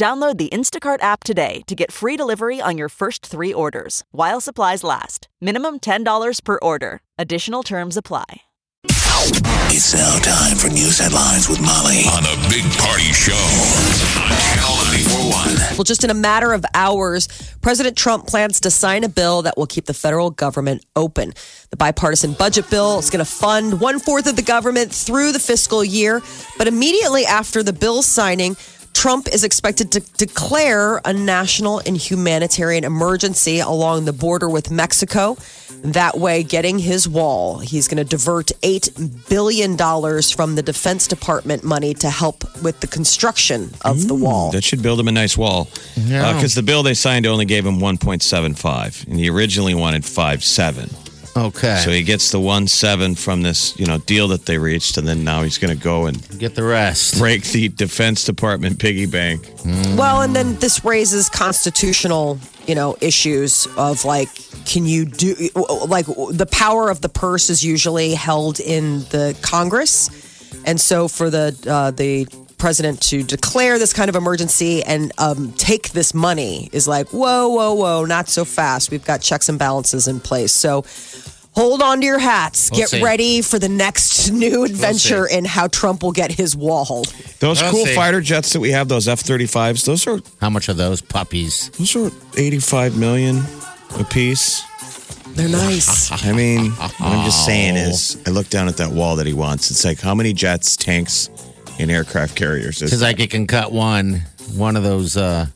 Download the Instacart app today to get free delivery on your first three orders while supplies last. Minimum $10 per order. Additional terms apply. It's now time for news headlines with Molly on a big party show on Channel 941. Well, just in a matter of hours, President Trump plans to sign a bill that will keep the federal government open. The bipartisan budget bill is going to fund one fourth of the government through the fiscal year. But immediately after the bill signing, Trump is expected to declare a national and humanitarian emergency along the border with Mexico. That way, getting his wall. He's going to divert $8 billion from the Defense Department money to help with the construction of the wall. That should build him a nice wall. Uh, because the bill they signed only gave him 1.75, and he originally wanted 5.7. Okay. So he gets the one seven from this, you know, deal that they reached, and then now he's going to go and Get the rest. break the Defense Department piggy bank. Well, and then this raises constitutional, you know, issues of like, can you do like the power of the purse is usually held in the Congress, and so for the uh, the president to declare this kind of emergency and um, take this money is like, whoa, whoa, whoa, not so fast. We've got checks and balances in place, so. Hold on to your hats. We'll Get see. ready for the next new adventure see. in how Trump will get his wall. Those We'll cool see. fighter jets that we have, those F 35s, those are How much are those puppies? those are 85 million a piece. They're nice. I mean, what I'm just saying is, I look down at that wall that he wants. It's like, how many jets, tanks, and aircraft carriers is Because like it can cut one one of those uh,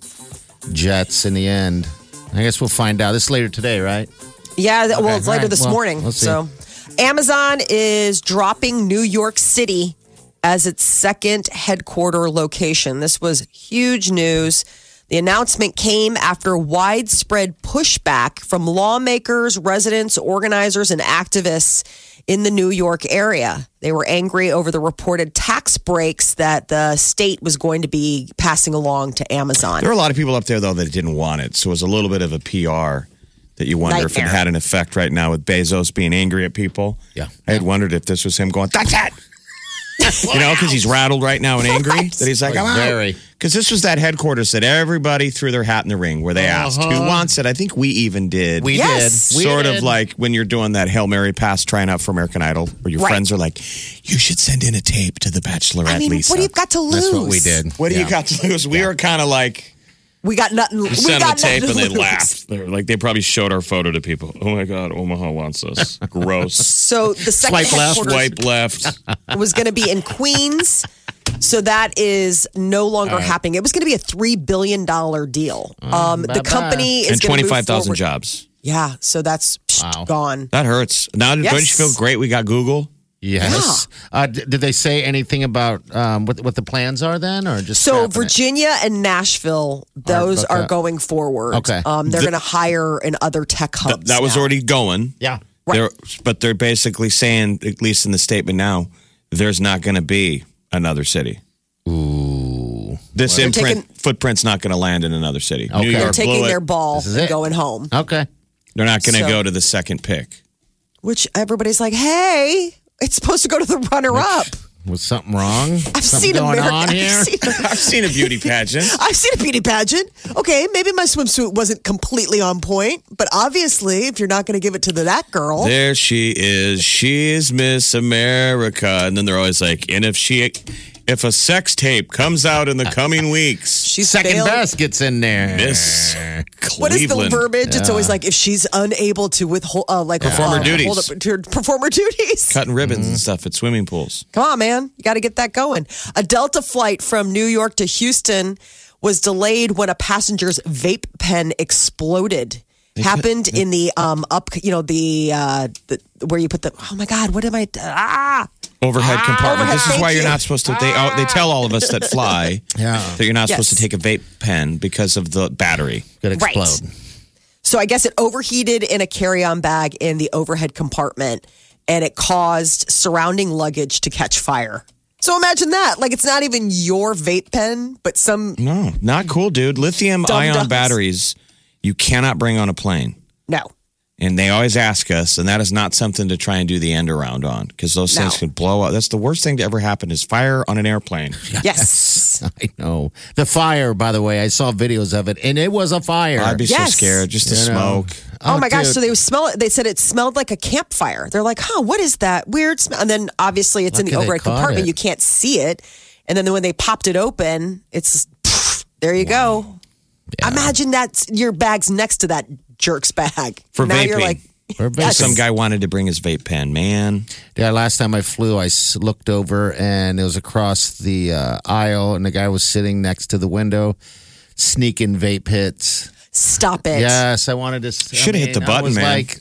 jets in the end. I guess we'll find out. This later today, right? Yeah, th- well, it's later all right. this Well, morning. we'll so, Amazon is dropping New York City as its second headquarter location. This was huge news. The announcement came after widespread pushback from lawmakers, residents, organizers, and activists in the New York area. They were angry over the reported tax breaks that the state was going to be passing along to Amazon. There are a lot of people up there, though, that didn't want it. So it was a little bit of a PR that you wonder if it had an effect right now with Bezos being angry at people. Yeah. I had wondered if this was him going, that's it. you know, because he's rattled right now and angry that he's like, Like, I'm out. very. Because this was that headquarters that everybody threw their hat in the ring where they uh-huh. asked, who wants it? I think we even did. We Yes. did. We sort did. of like when you're doing that Hail Mary pass trying out for American Idol, where your Right. friends are like, you should send in a tape to the Bachelorette, I mean, Lisa. what do you got to lose? That's what we did. What do you got to lose? We were kind of like, We got nothing. We sent them got a tape and they lose. laughed. They were like they probably showed our photo to people. Oh my god, Omaha wants us. Gross. So the second Swipe left, Swipe left. was going to be in Queens. So that is no longer happening. It was going to be a three billion dollar deal. Um, the bye-bye. company is and twenty five thousand jobs. Yeah, so that's psh, Wow. gone. That hurts. Now don't you feel great? We got Google. Yes. Uh, d- did they say anything about um, what what the plans are then, or just So scrapping it? Virginia and Nashville, those okay. are going forward. Okay. um, they're going to hire in other tech Th- hubs. that was now. already going. Yeah. They're, but they're basically saying, at least in the statement now, there's not going to be another city. Ooh. This They're imprint taking- footprint's not going to land in another city. Okay. New They're They're York taking their ball This is and going home. Okay. They're not going to So- go to the second pick. Which everybody's like, hey, it's supposed to go to the runner up. Was something wrong? I've something seen going America. on here. I've seen, I've seen a beauty pageant. I've seen a beauty pageant. Okay, maybe my swimsuit wasn't completely on point, but obviously, if you're not going to give it to the, that girl, There she is. She's Miss America. And then they're always like, and if she, if a sex tape comes out in the coming weeks, she's Second failed. best gets in there. Miss Cleveland. What is the Cleveland. verbiage? It's always like if she's unable to withhold, uh, like Perform her uh, duties. hold up to her performer duties. Cutting ribbons Mm-hmm. and stuff at swimming pools. Come on, man, you got to get that going. A Delta flight from New York to Houston was delayed when a passenger's vape pen exploded. Happened in the um up, you know the uh the, where you put the. Oh my God, what am I? Ah, overhead ah, compartment. Overhead, this is why you're not supposed to. They oh, they tell all of us that ah. fly Yeah. that you're not supposed to take a vape pen because of the battery. Could Right. explode. So I guess it overheated in a carry-on bag in the overhead compartment and it caused surrounding luggage to catch fire. So imagine that. Like it's not even your vape pen, but some No, not cool, dude. Lithium ion Dum-dums. batteries you cannot bring on a plane. no. And they always ask us, and that is not something to try and do the end around on because those things No. could blow up. That's the worst thing to ever happen is fire on an airplane. Yes. I know. The fire, by the way, I saw videos of it, and it was a fire. I'd be Yes. so scared just to You know. smoke. Oh, oh, my gosh! dude. So they smell it. They said it smelled like a campfire. They're like, "Huh? What is that weird smell?" And then obviously it's in the Lucky they overhead caught compartment. it. You can't see it. And then when they popped it open, it's there. You go. Imagine that your bag's next to that jerk's bag. For now you're vaping. like, Or Yes. Some guy wanted to bring his vape pen. Man, Yeah, last time I flew, I looked over and it was across the uh, aisle, and the guy was sitting next to the window, sneaking vape hits. "Stop it! Yes, I wanted to. Should've hit the I button, was man. Like,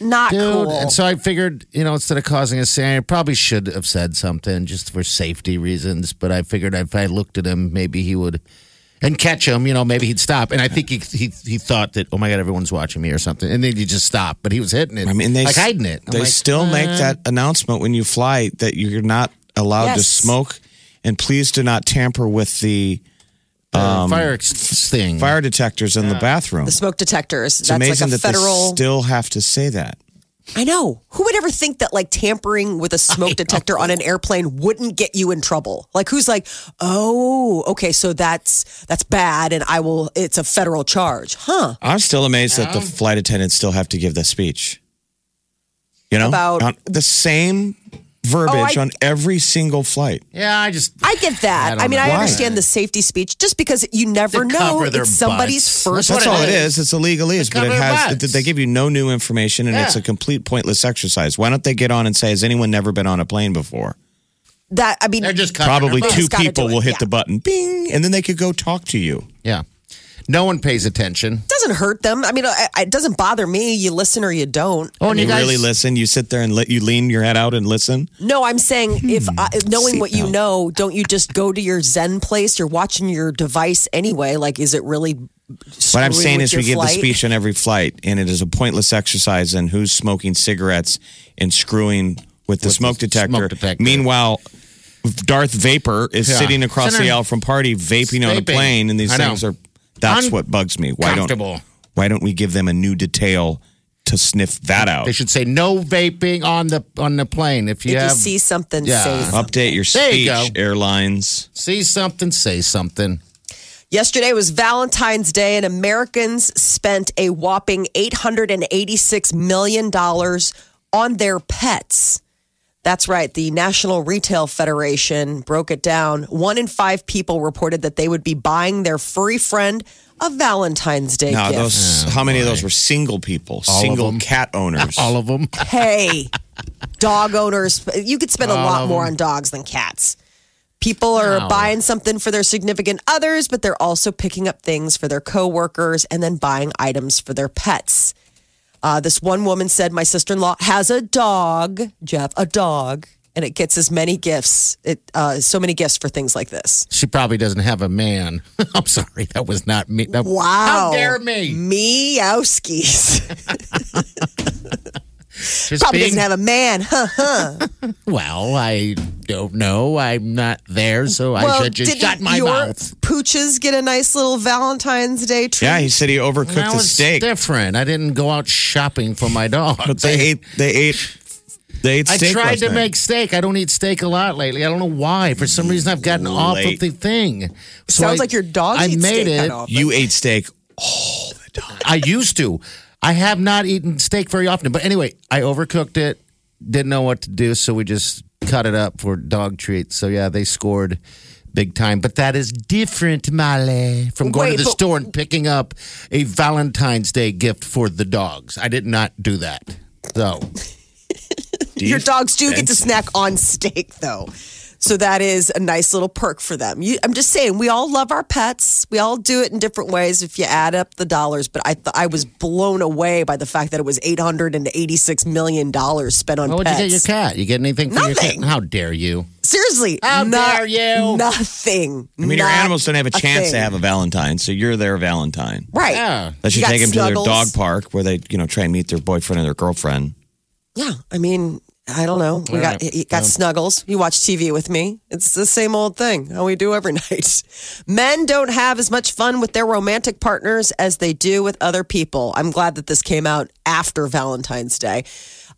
Not dude. cool." And so I figured, you know, instead of causing a scene, I probably should have said something just for safety reasons. But I figured if I looked at him, maybe he would. And catch him, you know, maybe he'd stop. And I think he, he he thought that, oh my god, everyone's watching me or something. And then he just stopped. But he was hitting it. I mean, they like hiding it. I'm They like, still make uh, that announcement when you fly that you're not allowed to smoke, and please do not tamper with the uh, fire ex- thing. fire detectors in the bathroom. the smoke detectors. It's that's like amazing a that federal. they still have to say that. I know. Who would ever think that like tampering with a smoke detector on an airplane wouldn't get you in trouble? Like who's like, "Oh, okay, so that's that's bad and I will it's a federal charge." Huh. I'm still amazed that the flight attendants still have to give the speech. You know, About- the same Oh, verbiage Oh, I- on every single flight. Yeah, I just I get that. I I, mean, know. I Why? understand the safety speech just because you never To know cover their it's somebody's butts. first That's all it it is. is. It's a legalese, but it has. butts. They give you no new information, and it's a complete pointless exercise. Why don't they get on and say, "Has anyone never been on a plane before?" that I mean they're just Probably two people will hit yeah. the button, bing, and then they could go talk to you. Yeah. No one pays attention. doesn't hurt them. I mean, I- I- it doesn't bother me. You listen or you don't. Oh, and you you guys really listen. You sit there and let you lean your head out and listen. No, I'm saying hmm. if I, knowing what you know, don't you just go to your Zen place? You're watching your device anyway. Like, is it really? What I'm saying is, your we give the speech on every flight, and it is a pointless exercise And who's smoking cigarettes and screwing with the With smoke the detector. smoke detector. Meanwhile, Darth Vapor is Yeah. sitting across Sitting- the aisle from party, vaping on a plane, and these I know. things are. That's what bugs me. Why don't Why don't we give them a new detail to sniff that out? They should say no vaping on the on the plane. If you If have you see something, Yeah. say something. Update your There you airlines. see something, say something. Yesterday was Valentine's Day, and Americans spent a whopping $886 million on their pets. That's right. The National Retail Federation broke it down. One in five people reported that they would be buying their furry friend a Valentine's Day Now, gift. those oh, how many of those were single people, All of single them. cat owners? All of them. hey, dog owners, you could spend a lot more on dogs than cats. People are Wow. buying something for their significant others, but they're also picking up things for their coworkers and then buying items for their pets. Uh, this one woman said, "My sister-in-law has a dog, Jeff, a dog, and it gets as many gifts, it uh, so many gifts for things like this." She probably doesn't have a man. I'm sorry, that was not me. That- Wow! How dare me? Meowskis. Just Probably being- doesn't have a man, huh? huh. Well, I don't know. I'm not there, so I should just didn't shut my your mouth. Pooches get a nice little Valentine's Day treat. Yeah, he said he overcooked That the was steak, different. I didn't go out shopping for my dog. but they ate. They ate. They ate steak. I tried last to night. make steak. I don't eat steak a lot lately. I don't know why. For some reason, I've gotten off of the thing. So Sounds I- like your dog I eats made steak it. kind of. You ate steak. All the time. I used to. I have not eaten steak very often. But anyway, I overcooked it. Didn't know what to do, so we just cut it up for dog treats. So yeah, they scored big time. But that is different, Molly, from going Wait, to the but- store and picking up a Valentine's Day gift for the dogs. I did not do that. So Your dogs do get to snack on steak, though. So that is a nice little perk for them. You, I'm just saying, we all love our pets. We all do it in different ways if you add up the dollars. But I th- I was blown away by the fact that it was 886 million dollars spent on What would you pets. get your cat? You get anything for your Nothing. cat? How dare you? Seriously, How not- dare you? Nothing. I mean, your Not animals don't have a chance to have a Valentine, so you're their Valentine. right. Yeah. Unless you, You take them to their dog park where they, you know, try and meet their boyfriend or their girlfriend. Yeah, I mean, I don't know. We got right. got snuggles. You watch TV with me. It's the same old thing. How we do every night. Men don't have as much fun with their romantic partners as they do with other people. I'm glad that this came out after Valentine's Day.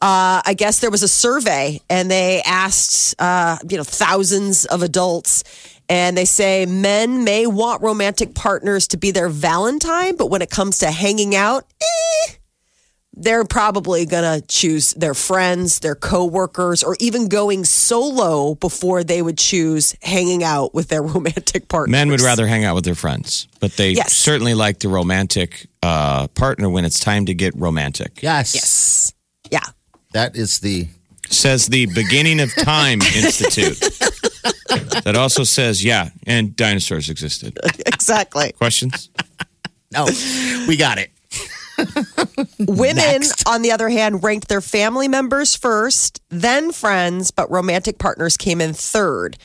Uh, I guess there was a survey, and they asked, uh, you know, thousands of adults, and they say men may want romantic partners to be their Valentine, but when it comes to hanging out, eh, they're probably going to choose their friends, their coworkers, or even going solo before they would choose hanging out with their romantic partner. Men would rather hang out with their friends, but they Yes. certainly like the romantic uh, partner when it's time to get romantic. Yes. Yes. Yeah. That is the. Says the Beginning of Time Institute. that also says, yeah, and dinosaurs existed. Exactly. Questions? No, we got it. Women, on the other hand, ranked their family members first, then friends, but romantic partners came in third.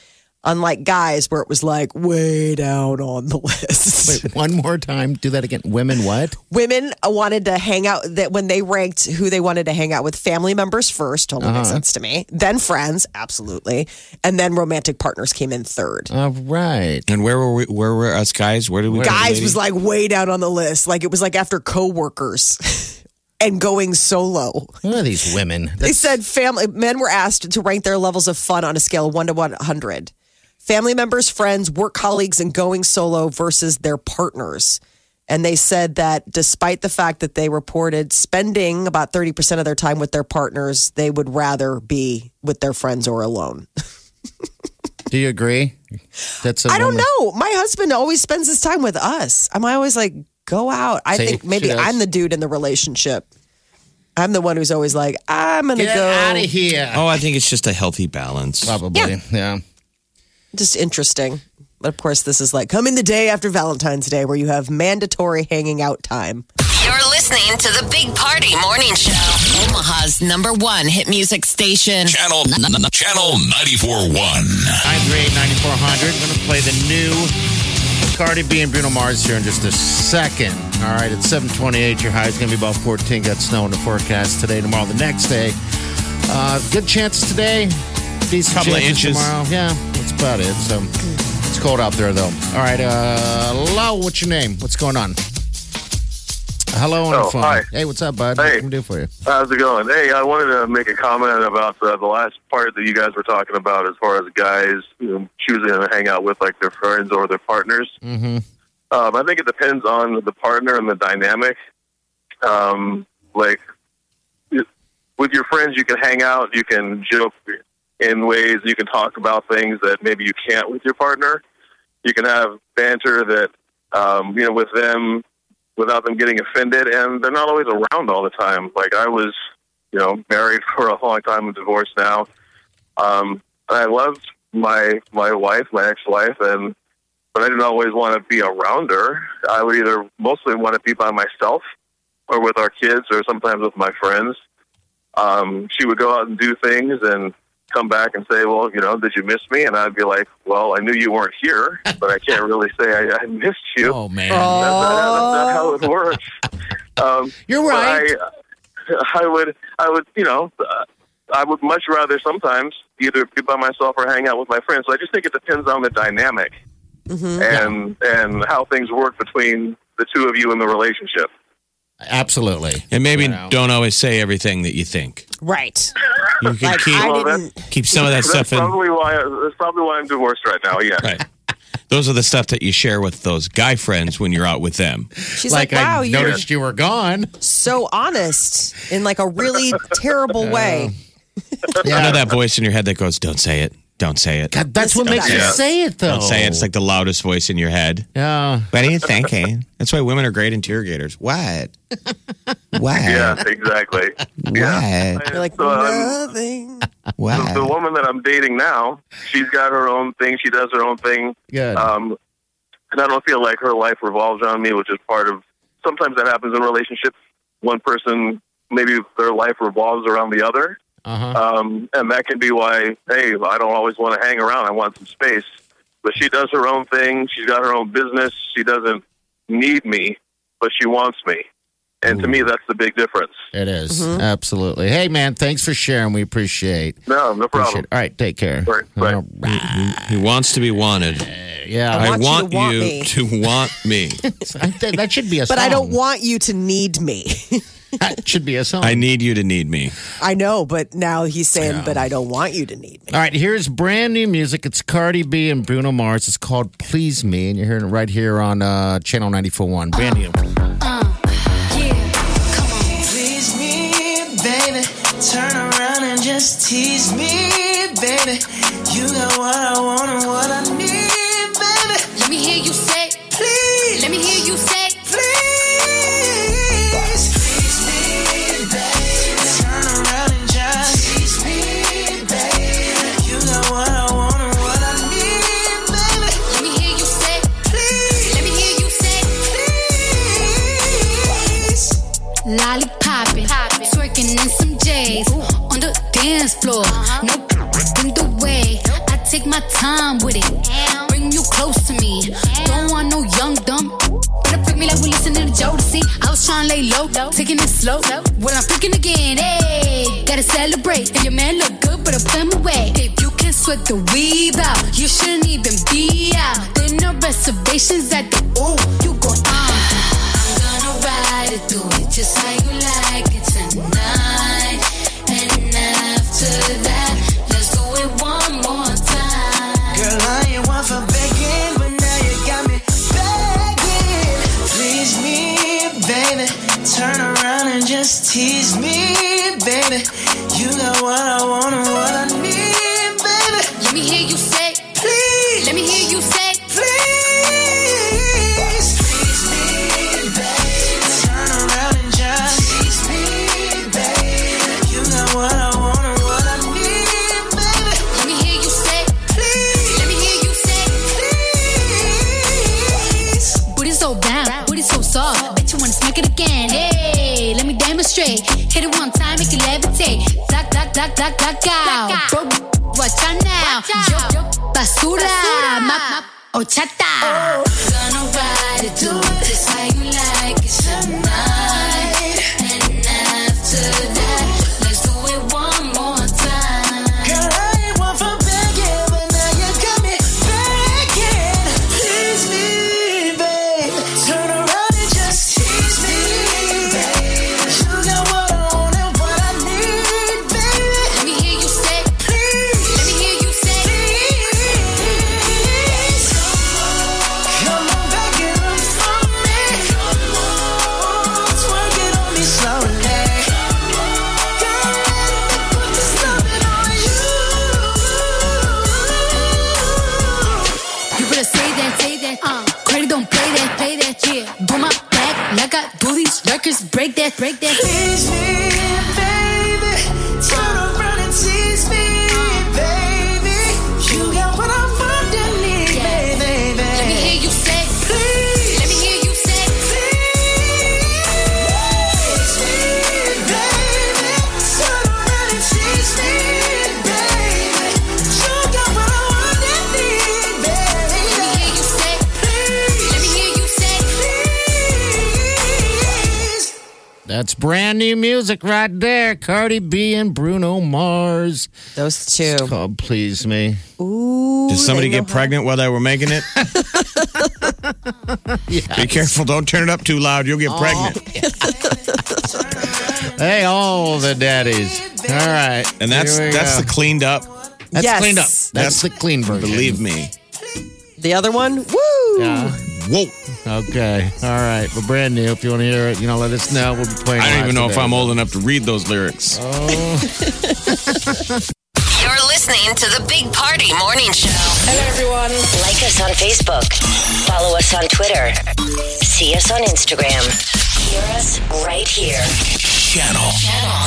Unlike guys, where it was like way down on the list. Wait, one more time. Do that again. Women, what? Women uh, wanted to hang out that when they ranked who they wanted to hang out with, family members first, totally makes uh-huh. sense to me. Then friends, absolutely, and then romantic partners came in third. All right. And where were we? Where were us guys? Where did we? Guys was like way down on the list. Like it was like after coworkers and going solo. Who are these women? They said family men were asked to rank their levels of fun on a scale of one to one hundred. Family members, friends, work colleagues, and going solo versus their partners. And they said that despite the fact that they reported spending about 30% of their time with their partners, they would rather be with their friends or alone. Do you agree? That's a I don't know. My husband always spends his time with us. I'm always like, go out. I See, think maybe. I'm the dude in the relationship. I'm the one who's always like, I'm going to Get go. out of here. Oh, I think it's just a healthy balance. Probably. Yeah. Just interesting. But of course, this is like coming the day after Valentine's Day where you have mandatory hanging out time. You're listening to the Big Party Morning Show. Omaha's number one hit music station. Channel Channel 94.1. 938-9400. I'm going to play the new Cardi B and Bruno Mars here in just a second. All right, it's 728. Your high is going to be about 14. Got snow in the forecast today, tomorrow, the next day. Uh, good chances today. Decent Couple of chances inches. tomorrow. Yeah, that's about it. So it's cold out there, though. All right, uh, hello. What's your name? What's going on? Hello on the Oh, phone. hi. Hey, what's up, bud? Hey. What can we do for you? How's it going? Hey, I wanted to make a comment about uh, the last part that you guys were talking about as far as guys you know, choosing to hang out with like their friends or their partners. Mm-hmm. Um, I think it depends on the partner and the dynamic. Um, like with your friends, you can hang out, you can joke in ways, you can talk about things that maybe you can't with your partner. You can have banter that um, you know with them without them getting offended, and they're not always around all the time. Like I was, you know, married for a long time, and divorced now. Um, I loved my my wife, my ex-wife, and but I didn't always want to be around her. I would either mostly want to be by myself, or with our kids, or sometimes with my friends. Um, she would go out and do things and come back and say, "Well, you know, did you miss me?" And I'd be like, "Well, I knew you weren't here, but I can't really say I, I missed you." Oh, man. That's, not, that's not how it works. Um, You're right. I, I would, I would, you know, uh, I would much rather sometimes either be by myself or hang out with my friends. So I just think it depends on the dynamic and and how things work between the two of you in the relationship. Absolutely. And maybe You know. don't always say everything that you think. Right. You can Like, keep I Well, didn't. keep some of that stuff in. probably why. That's probably why I'm divorced right now. Yeah. Right. Those are the stuff that you share with those guy friends when you're out with them. She's like, wow, I you're noticed you were gone. so honest in like a really terrible way. I know that voice in your head that goes, "Don't say it. Don't say it. God, that's what Listen makes to you that. say it, though. Don't say it. It's like the loudest voice in your head. yeah. What are you thinking? That's why women are great interrogators. What? What? Yeah, exactly. Yeah. What? You're like, So, um, nothing. What? the woman that I'm dating now, she's got her own thing. She does her own thing. Good. Um, and I don't feel like her life revolves around me, which is part of. Sometimes that happens in relationships. One person, maybe their life revolves around the other, uh-huh. um, and that can be why. Hey, I don't always want to hang around. I want some space. But she does her own thing. She's got her own business. She doesn't need me, but she wants me. And to me, that's the big difference. It is. Mm-hmm. Absolutely. Hey, man, thanks for sharing. We appreciate No, no problem. it. All right, take care. Right, right. All right. He wants to be wanted. Yeah. I I want want you you to to want me. That should be a But song. I don't want you to need me. That should be a song. I need you to need me. I know, but now he's saying, but I don't want you to need me. All right, here's brand new music. It's Cardi B and Bruno Mars. It's called Please Me, and you're hearing it right here on uh, Channel 94.1. Brand new. Please me, baby. Turn around and just tease me, baby. You got what I want and what I need, baby. Let me hear you say, taking it slow. Well, I'm freaking again. Hey, gotta celebrate. And your man look good, but I put him away. If you can sweat the weave out, you shouldn't even be out. There no reservations at the ooh. You go on. I'm gonna ride it through it just how you like it tonight. And after that, Duck, duck, duck, out. Bro, watch out now. Yo, yo, basura. Ma, ma, ochata. Gonna ride it, do it just how you like it. Better say that, say that. Uh, credit don't play that, play that. Yeah, do my back like I do these records. Break that, break that. Tease That's brand new music right there. Cardi B and Bruno Mars. Those two. Called Please Me. Ooh. Did somebody get pregnant while they were making it? Be careful. Don't turn it up too loud. You'll get oh. pregnant. Hey, all the daddies. All right. And that's that's go. the cleaned up. That's Yes. cleaned up. That's, That's- the clean version. Believe me. The other one, woo. Yeah. Whoa. Okay. All right. But brand new. If you want to hear it, you know, let us know. We'll be playing. I don't even know if. I'm old enough to read those lyrics. Oh. You're listening listening to the Big Party Morning Show. Hello, everyone. Like us on Facebook. Follow us on Twitter. See us on Instagram. Hear us right here. Channel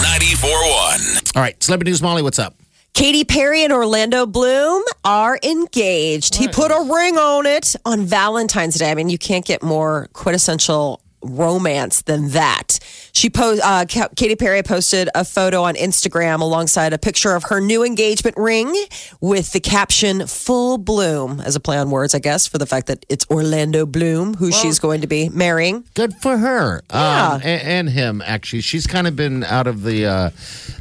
94.1. All right, celebrity news, Molly. What's up? Katy Perry and Orlando Bloom are engaged. He put a ring on it on Valentine's Day. I mean, you can't get more quintessential romance than that. She post uh, Katy Perry posted a photo on Instagram alongside a picture of her new engagement ring with the caption "Full Bloom" as a play on words, I guess, for the fact that it's Orlando Bloom who she's going to be marrying. Good for her. Yeah. Um, and, and him, actually. She's kind of been out of the uh,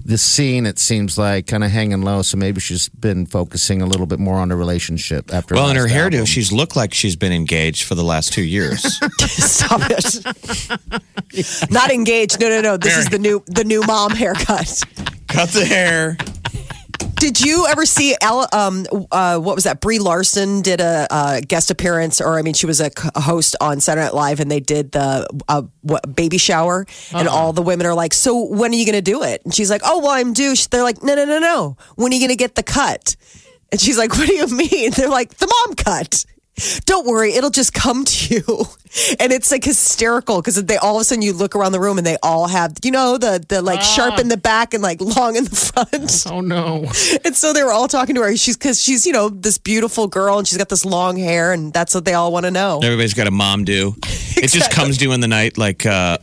the scene, it seems like, kind of hanging low. So maybe she's been focusing a little bit more on the relationship after. Well, in her last hairdo, album. she's looked like she's been engaged for the last two years. Stop it! Not engaged. No, no, no. This is the new the new mom haircut. Cut the hair. Did you ever see Ella, um uh what was that? Brie Larson did a uh, guest appearance or I mean she was a c- a host on Saturday Night Live and they did the uh, what baby shower and all the women are like so when are you going to do it? And she's like oh well I'm due. She- they're like no no no no. When are you going to get the cut? And she's like what do you mean? They're like the mom cut don't worry, it'll just come to you. And it's like hysterical because they all of a sudden you look around the room and they all have, you know, the the like sharp in the back and like long in the front. Oh, no. And so they were all talking to her. She's because she's, you know, this beautiful girl and she's got this long hair and that's what they all want to know. Everybody's got a mom do. It just comes due in the night like uh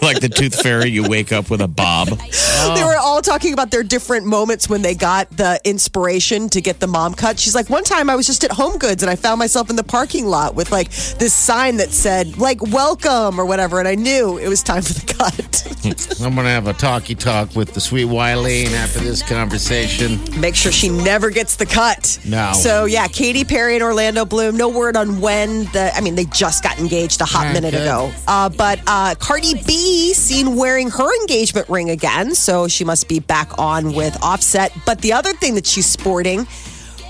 like the tooth fairy. You wake up with a bob. They were all talking about their different moments when they got the inspiration to get the mom cut. She's like, one time I was just at Home Goods and I found myself in the parking lot with like this sign that said like welcome or whatever, and I knew it was time for the cut. I'm going to have a talkie talk with the sweet Wileen after this conversation. Make sure she never gets the cut. No. So yeah, Katy Perry and Orlando Bloom. No word on when the. I mean, they just got engaged a hot Yeah, minute good. ago. Uh, but uh, Cardi B seen wearing her engagement ring again, so she must be back on with Offset. But the other thing that she's sporting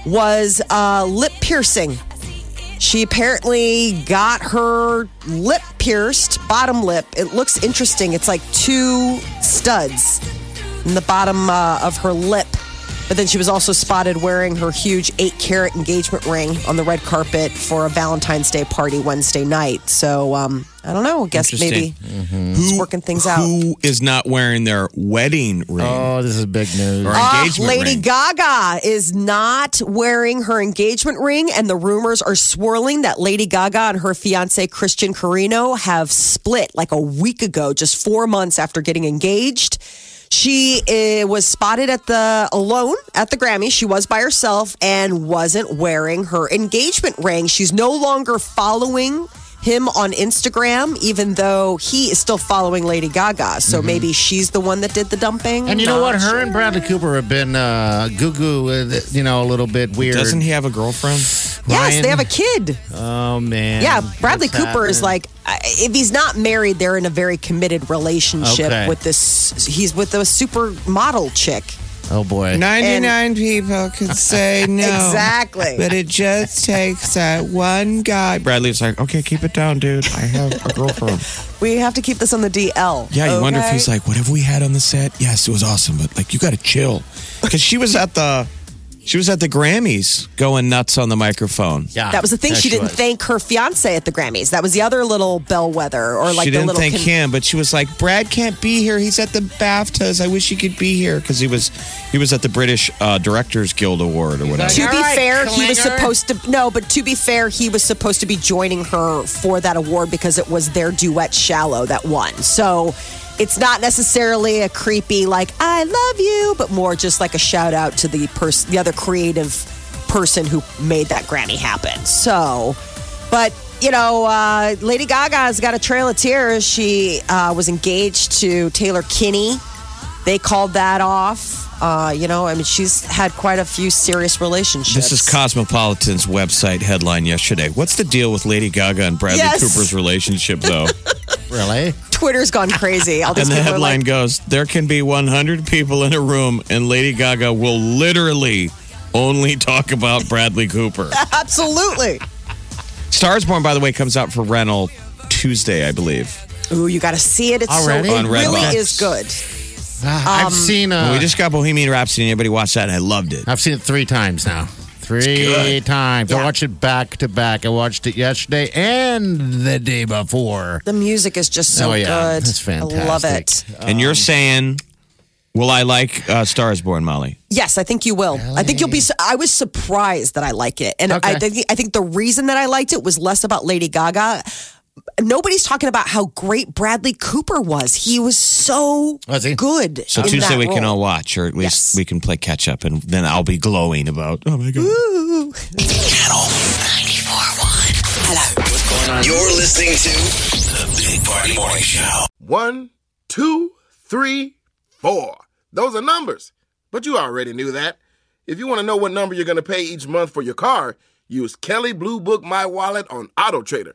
was uh, lip piercing. She apparently got her lip pierced, bottom lip. It looks interesting. It's like two studs in the bottom uh, of her lip. But then she was also spotted wearing her huge eight carat engagement ring on the red carpet for a Valentine's Day party Wednesday night. So um, I don't know. I guess maybe Interesting. it's working things out. Who is not wearing their wedding ring Oh, this is big news. or engagement Lady ring? Gaga is not wearing her engagement ring, and the rumors are swirling that Lady Gaga and her fiance Christian Carino have split like a week ago, just four months after getting engaged. She uh, was spotted at the alone at the Grammy. She was by herself and wasn't wearing her engagement ring. She's no longer following him on Instagram, even though he is still following Lady Gaga. So maybe she's the one that did the dumping. And you know what? Her and Bradley Cooper have been uh, goo goo, you know, a little bit weird. Doesn't he have a girlfriend? Yes, they have a kid. Oh, man. Yeah, Bradley What's Cooper is like, uh, if he's not married, they're in a very committed relationship Okay. with this. He's with a supermodel chick. Oh, boy. 99 people could say no. Exactly. But it just takes that one guy. Bradley's like, okay, keep it down, dude. I have a girlfriend. We have to keep this on the DL. Yeah, you wonder if he's like, what have we had on the set? Yes, it was awesome, but like, you got to chill. Because she was at the. She was at the Grammys going nuts on the microphone. Yeah, That was the thing. yeah, she didn't was. thank her fiance at the Grammys. That was the other little bellwether, or like she the didn't little. thank him, but she was like, "Brad can't be here. He's at the BAFTAs. I wish he could be here because he was he was at the British uh, Directors Guild Award or whatever." To be right, fair, he was supposed to no, but to be fair, he was supposed to be joining her for that award because it was their duet "Shallow" that won. So it's not necessarily a creepy like "I love you," but more just like a shout out to the person, the other creative person who made that Grammy happen. So, but you know, uh, Lady Gaga's got a trail of tears. She uh, was engaged to Taylor Kinney. They called that off. Uh, you know, I mean, she's had quite a few serious relationships. This is Cosmopolitan's website headline yesterday. What's the deal with Lady Gaga and Bradley Yes. Cooper's relationship, though? Really? Twitter's gone crazy. All these and the people are headline like, goes: There can be 100 people in a room, and Lady Gaga will literally only talk about Bradley Cooper. absolutely. Stars Born, by the way, comes out for rental Tuesday, I believe. Ooh, you got to see it. It's Already? so, On it really Redbox. is good. Ah, I've seen. Uh, we just got Bohemian Rhapsody, and everybody watched that, and I loved it. I've seen it three times now. Three good. times. Yeah. I watched it back to back. I watched it yesterday and the day before. The music is just so Oh, yeah. good. That's fantastic. I love it. fantastic. and you're saying, will I like uh, Stars Born, Molly? Yes, I think you will. I think you'll be. su- I was surprised that I like it, and I Okay. think I think the reason that I liked it was less about Lady Gaga. Nobody's talking about how great Bradley Cooper was. He was so oh, Was he? good. So in Tuesday that we can all watch, or at least Yes. we can play catch up, and then I'll be glowing about. Oh my god! Channel 94.1. Hello. You're listening to the Big Party Morning Show. One, two, three, four. Those are numbers. But you already knew that. If you want to know what number you're going to pay each month for your car, use Kelley Blue Book My Wallet on Auto Trader.